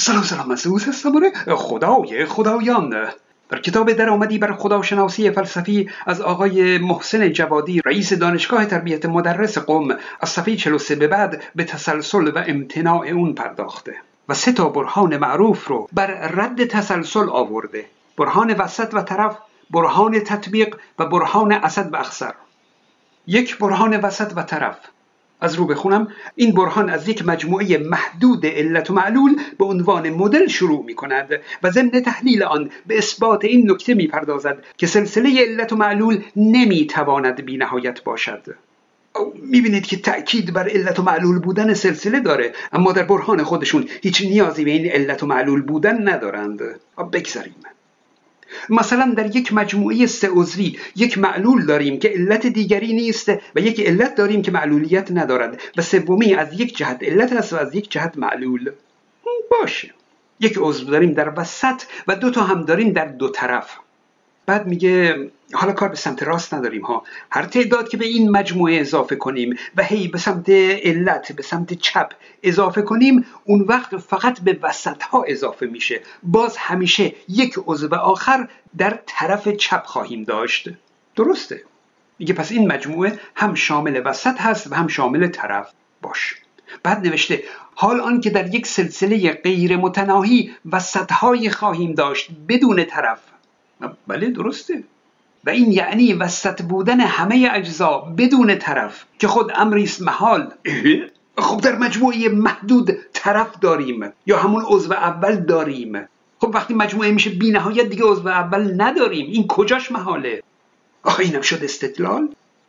سلام سلام سوس هستم آره خدای خدایان. در کتاب درآمدی بر خداشناسی فلسفی از آقای محسن جوادی رئیس دانشگاه تربیت مدرس قم از صفحه 43 به بعد به تسلسل و امتناع اون پرداخته. و سه تا برهان معروف رو بر رد تسلسل آورده. برهان وسط و طرف برهان تطبیق و برهان اسد و اخسر یک برهان وسط و طرف. از رو بخونم. این برهان از یک مجموعه محدود علت و معلول به عنوان مدل شروع می کند و ضمن تحلیل آن به اثبات این نکته می پردازد که سلسله علت و معلول نمی تواند بی نهایت باشد. می بینید که تأکید بر علت و معلول بودن سلسله داره اما در برهان خودشون هیچ نیازی به این علت و معلول بودن ندارند. بگذاریم. مثلا در یک مجموعه سه عضوی یک معلول داریم که علت دیگری نیست و یک علت داریم که معلولیت ندارد و سومی از یک جهت علت است و از یک جهت معلول. باشه. یک عضو داریم در وسط و دو تا هم داریم در دو طرف. بعد میگه حالا کار به سمت راست نداریم ها. هر تعداد که به این مجموعه اضافه کنیم و هی به سمت علت به سمت چپ اضافه کنیم اون وقت فقط به وسط ها اضافه میشه. باز همیشه یک عضو آخر در طرف چپ خواهیم داشت. درسته؟ میگه پس این مجموعه هم شامل وسط هست و هم شامل طرف. باش. بعد نوشته حال آن که در یک سلسله غیر متناهی وسط خواهیم داشت بدون طرف. بله درسته. و این یعنی وسط بودن همه اجزا بدون طرف که خود امری است محال. خب در مجموعه محدود طرف داریم یا همون عضو اول داریم. خب وقتی مجموعه میشه بی نهایت دیگه عضو اول نداریم. این کجاش محاله؟ آخه اینم شد استدلال.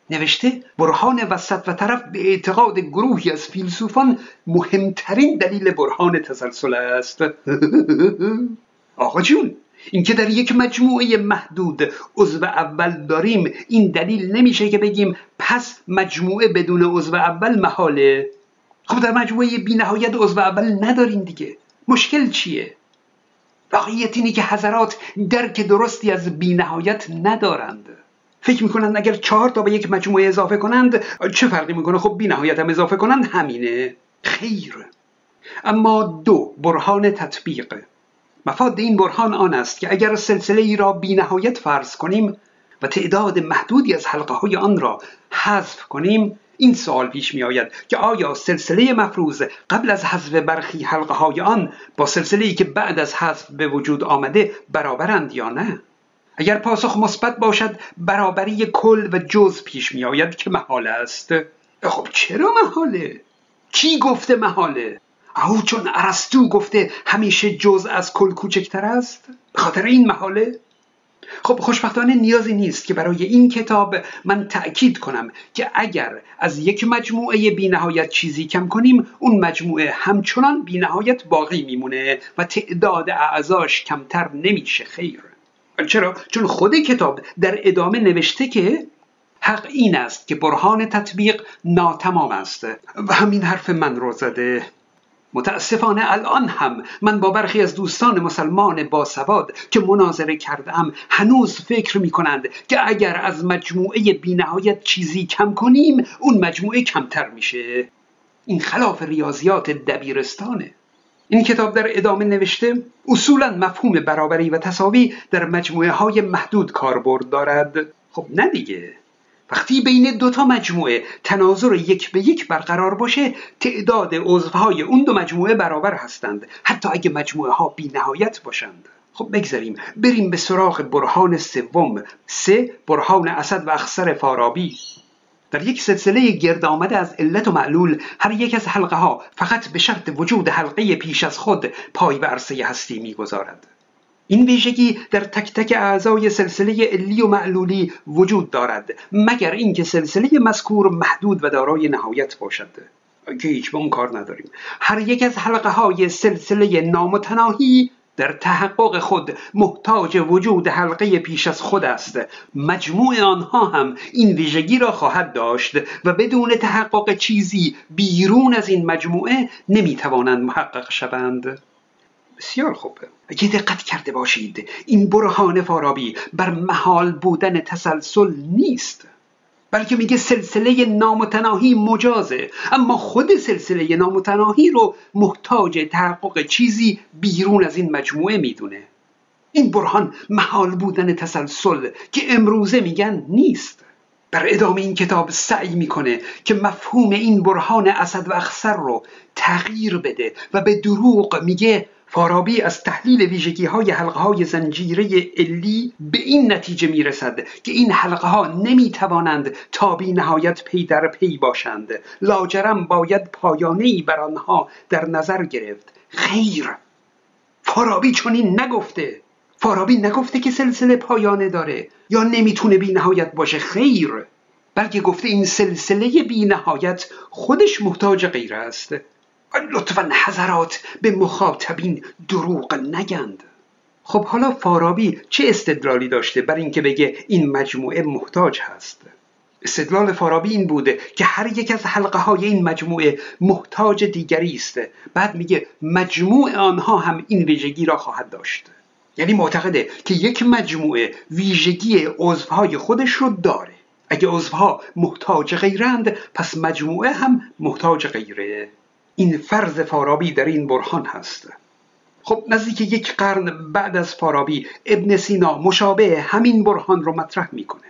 نوشته برهان وسط و طرف به اعتقاد گروهی از فیلسوفان مهمترین دلیل برهان تسلسل است. آقا جون اینکه در یک مجموعه محدود عضو اول داریم این دلیل نمیشه که بگیم پس مجموعه بدون عضو اول محاله. خب در مجموعه بی نهایت عضو اول نداریم دیگه. مشکل چیه؟ واقعیت اینه که حضرات درک درستی از بی نهایت ندارند. فکر می‌کنند اگر چهار تا به یک مجموعه اضافه کنند چه فرقی می‌کنه؟ خب بی نهایت هم اضافه کنند همینه. خیر. اما دو برهان تطبیق. مفاد این برهان آن است که اگر سلسله ای را بی نهایت فرض کنیم و تعداد محدودی از حلقه های آن را حذف کنیم این سوال پیش می آید که آیا سلسله مفروض قبل از حذف برخی حلقه های آن با سلسله ای که بعد از حذف به وجود آمده برابرند یا نه؟ اگر پاسخ مثبت باشد برابری کل و جز پیش می آید که محال است. خب چرا محاله؟ کی گفته محاله؟ او چون ارسطو گفته همیشه جز از کل کوچکتر است؟ به خاطر این محاله؟ خب خوشبختانه نیازی نیست که برای این کتاب من تأکید کنم که اگر از یک مجموعه بینهایت چیزی کم کنیم اون مجموعه همچنان بینهایت باقی میمونه و تعداد اعضاش کمتر نمیشه خیر. چرا؟ چون خود کتاب در ادامه نوشته که حق این است که برهان تطبیق ناتمام است. و همین حرف من رو زده. متاسفانه الان هم من با برخی از دوستان مسلمان باسواد که مناظره کردم هنوز فکر می کنند که اگر از مجموعه بینهایت چیزی کم کنیم اون مجموعه کمتر میشه. این خلاف ریاضیات دبیرستانه. این کتاب در ادامه نوشته اصولا مفهوم برابری و تصاوی در مجموعه های محدود کاربرد دارد. خب نه دیگه. وقتی بین دو تا مجموعه تناظر یک به یک برقرار باشه تعداد عضوهای اون دو مجموعه برابر هستند حتی اگه مجموعه ها بی نهایت باشند. خب بگذاریم بریم به سراغ برهان سوم. سه برهان اسد و اخسر فارابی. در یک سلسله گرد آمده از علت و معلول هر یک از حلقه ها فقط به شرط وجود حلقه پیش از خود پای به عرصه هستی می‌گذارد. این ویژگی در تک تک اعضای سلسله علی و معلولی وجود دارد مگر اینکه سلسله مذکور محدود و دارای نهایت باشد. که هیچ اون کار نداریم. هر یک از حلقه های سلسله نامتناهی در تحقق خود محتاج وجود حلقه پیش از خود است. مجموع آنها هم این ویژگی را خواهد داشت و بدون تحقق چیزی بیرون از این مجموعه نمی‌توانند محقق شوند. بسیار خوبه اگه دقت کرده باشید. این برهان فارابی بر محال بودن تسلسل نیست. بلکه میگه سلسله نامتناهی مجازه. اما خود سلسله نامتناهی رو محتاج تحقق چیزی بیرون از این مجموعه می‌دونه. این برهان محال بودن تسلسل که امروزه میگن نیست. در ادامه این کتاب سعی می‌کنه که مفهوم این برهان اسد و اخسر رو تغییر بده و به دروغ میگه فارابی از تحلیل ویژگی های حلقه های زنجیره علی به این نتیجه می رسد که این حلقه ها نمی توانند تا بی نهایت پی در پی باشند. لاجرم باید پایانه ای بر آنها در نظر گرفت. خیر! فارابی چنین نگفته. فارابی نگفته که سلسله پایانه داره. یا نمی‌تونه بی نهایت باشه. خیر! بلکه گفته این سلسله بی نهایت خودش محتاج غیر است. لطفا حضرات به مخاطبین دروغ نگند. خب حالا فارابی چه استدلالی داشته بر اینکه بگه این مجموعه محتاج هست؟ استدلال فارابی این بوده که هر یک از حلقه های این مجموعه محتاج دیگری است. بعد میگه مجموع آنها هم این ویژگی را خواهد داشت. یعنی معتقده که یک مجموعه ویژگی عضوهای خودش رو داره. اگه عضوها محتاج غیرند پس مجموعه هم محتاج غیره. این فرض فارابی در این برهان هست. خب نزدیک یک قرن بعد از فارابی ابن سینا مشابه همین برهان رو مطرح می‌کنه.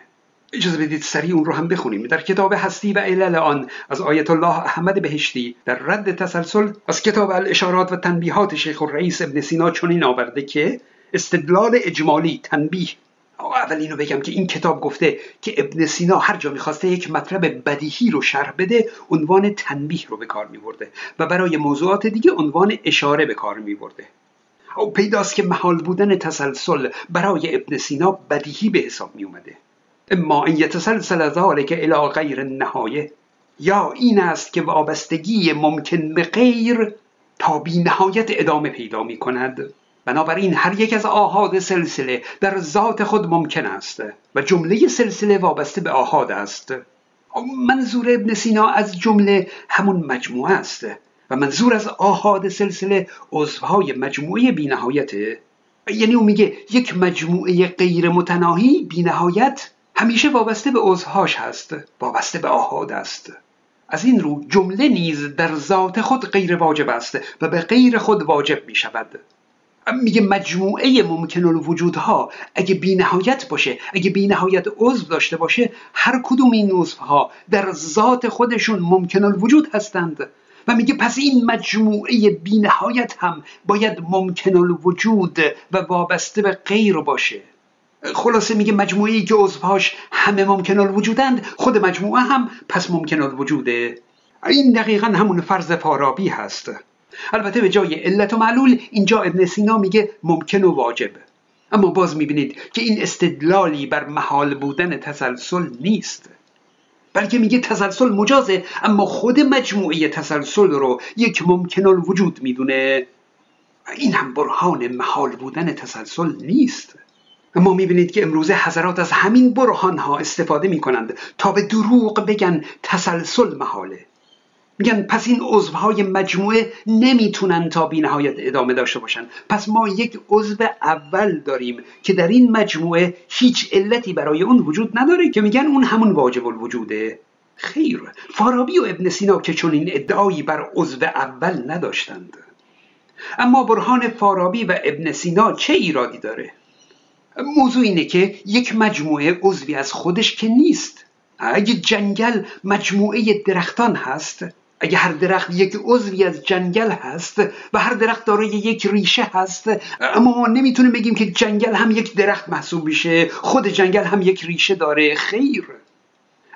اجازه بدید سریع اون رو هم بخونیم. در کتاب هستی و علل آن از آیت الله احمد بهشتی در رد تسلسل از کتاب الاشارات و تنبیهات شیخ الرئیس ابن سینا چنین آورده که استدلال اجمالی تنبیه اول اینو بگم که این کتاب گفته که ابن سینا هر جا می‌خواسته یک مطلب بدیهی رو شرح بده عنوان تنبیه رو به کار میبرده و برای موضوعات دیگه عنوان اشاره به کار میبرده. او پیداست که محال بودن تسلسل برای ابن سینا بدیهی به حساب می اومده اما این یتسلسل ذالک الی غیر نهایه یا این است که وابستگی ممکن به غیر تا بی نهایت ادامه پیدا می کند بنابراین هر یک از آهاد سلسله در ذات خود ممکن است و جمله سلسله وابسته به آهاد است. منظور ابن سینا از جمله همون مجموعه است و منظور از آهاد سلسله عضوهای مجموعه بینهایته. یعنی او میگه یک مجموعه غیر متناهی بینهایت همیشه وابسته به عضوهاش هست وابسته به آهاد است. از این رو جمله نیز در ذات خود غیر واجب است و به غیر خود واجب می شود میگه مجموعه ممکن الوجودها اگه بی نهایت باشه اگه بی نهایت عضو داشته باشه هر کدوم این عضوها در ذات خودشون ممکن الوجود هستند. و میگه پس این مجموعه بی نهایت هم باید ممکن الوجود و وابسته به غیر باشه. خلاصه میگه مجموعه که عضوهاش همه ممکن الوجودند خود مجموعه هم پس ممکن الوجوده. این دقیقا همون فرض فارابی هست. البته به جای علت و معلول اینجا ابن سینا میگه ممکن و واجب. اما باز می‌بینید که این استدلالی بر محال بودن تسلسل نیست. بلکه میگه تسلسل مجازه اما خود مجموعه تسلسل رو یک ممکن الوجود می‌دونه. این هم برهان محال بودن تسلسل نیست. اما می‌بینید که امروزه حضرات از همین برهان ها استفاده می‌کنند تا به دروغ بگن تسلسل محاله. میگن پس این عضوهای مجموعه نمی‌تونن تا بینهایت ادامه داشته باشن. پس ما یک عضو اول داریم که در این مجموعه هیچ علتی برای اون وجود نداره که میگن اون همون واجب الوجوده. خیر. فارابی و ابن سینا که چون این ادعایی بر عضو اول نداشتند. اما برهان فارابی و ابن سینا چه ایرادی داره؟ موضوع اینه که یک مجموعه عضوی از خودش که نیست. اگه جنگل مجموعه درختان هست اگه هر درخت یک عضوی از جنگل هست و هر درخت دارای یک ریشه هست اما ما نمی‌تونیم بگیم که جنگل هم یک درخت محسوب میشه خود جنگل هم یک ریشه داره. خیر.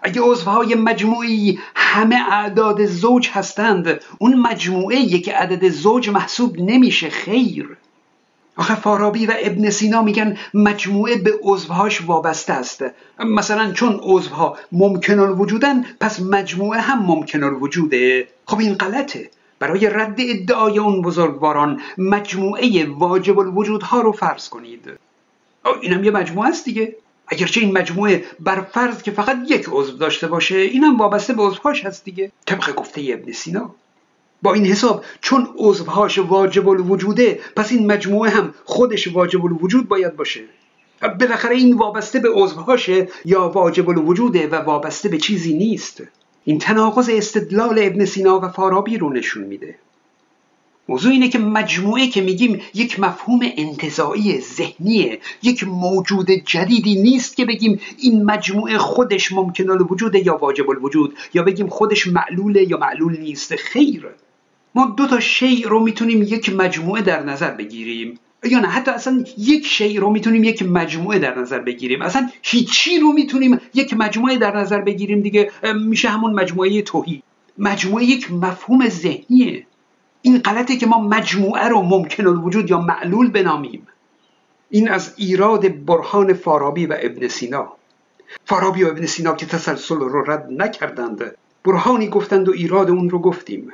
اگه عضوهای مجموعی همه اعداد زوج هستند اون مجموعه یک عدد زوج محسوب نمیشه. خیر. آخه فارابی و ابن سینا میگن مجموعه به عضوهاش وابسته است. مثلا چون عضوها ممکن الوجودن پس مجموعه هم ممکن الوجوده خب این غلطه. برای رد ادعای اون بزرگواران مجموعه واجب الوجودها رو فرض کنید. اینم یه مجموعه است دیگه. اگرچه این مجموعه بر فرض که فقط یک عضو داشته باشه اینم وابسته به عضوهاش هست دیگه. طبق گفته ابن سینا. با این حساب چون عضوهاش واجب الوجوده پس این مجموعه هم خودش واجب الوجود باید باشه. بالاخره این وابسته به عضوهاشه یا واجب الوجوده و وابسته به چیزی نیست. این تناقض استدلال ابن سینا و فارابی رو نشون میده. موضوع اینه که مجموعه که میگیم یک مفهوم انتظایی ذهنیه یک موجود جدیدی نیست که بگیم این مجموعه خودش ممکن الوجوده یا واجب الوجود یا بگیم خودش معلوله یا معلول نیست. خیر. ما دو تا شیء رو می‌تونیم یک مجموعه در نظر بگیریم. یا نه حتی اصلا یک شیء رو می‌تونیم یک مجموعه در نظر بگیریم. اصلا هیچی رو می‌تونیم یک مجموعه در نظر بگیریم دیگه میشه همون مجموعه توهی مجموعه یک مفهوم ذهنیه. این غلطه که ما مجموعه رو ممکن الوجود یا معلول بنامیم. این از ایراد برهان فارابی و ابن سینا. فارابی و ابن سینا که تسلسل رو رد نکردند برهانی گفتند و ایراد اون رو گفتیم.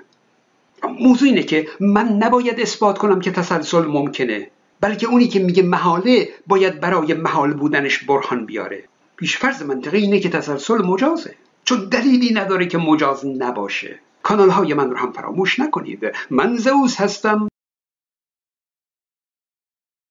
موضوع اینه که من نباید اثبات کنم که تسلسل ممکنه بلکه اونی که میگه محاله باید برای محال بودنش برهان بیاره. پیشفرض منطقی اینه که تسلسل مجازه چون دلیلی نداره که مجاز نباشه. کانال های من رو هم فراموش نکنید. من زوز هستم.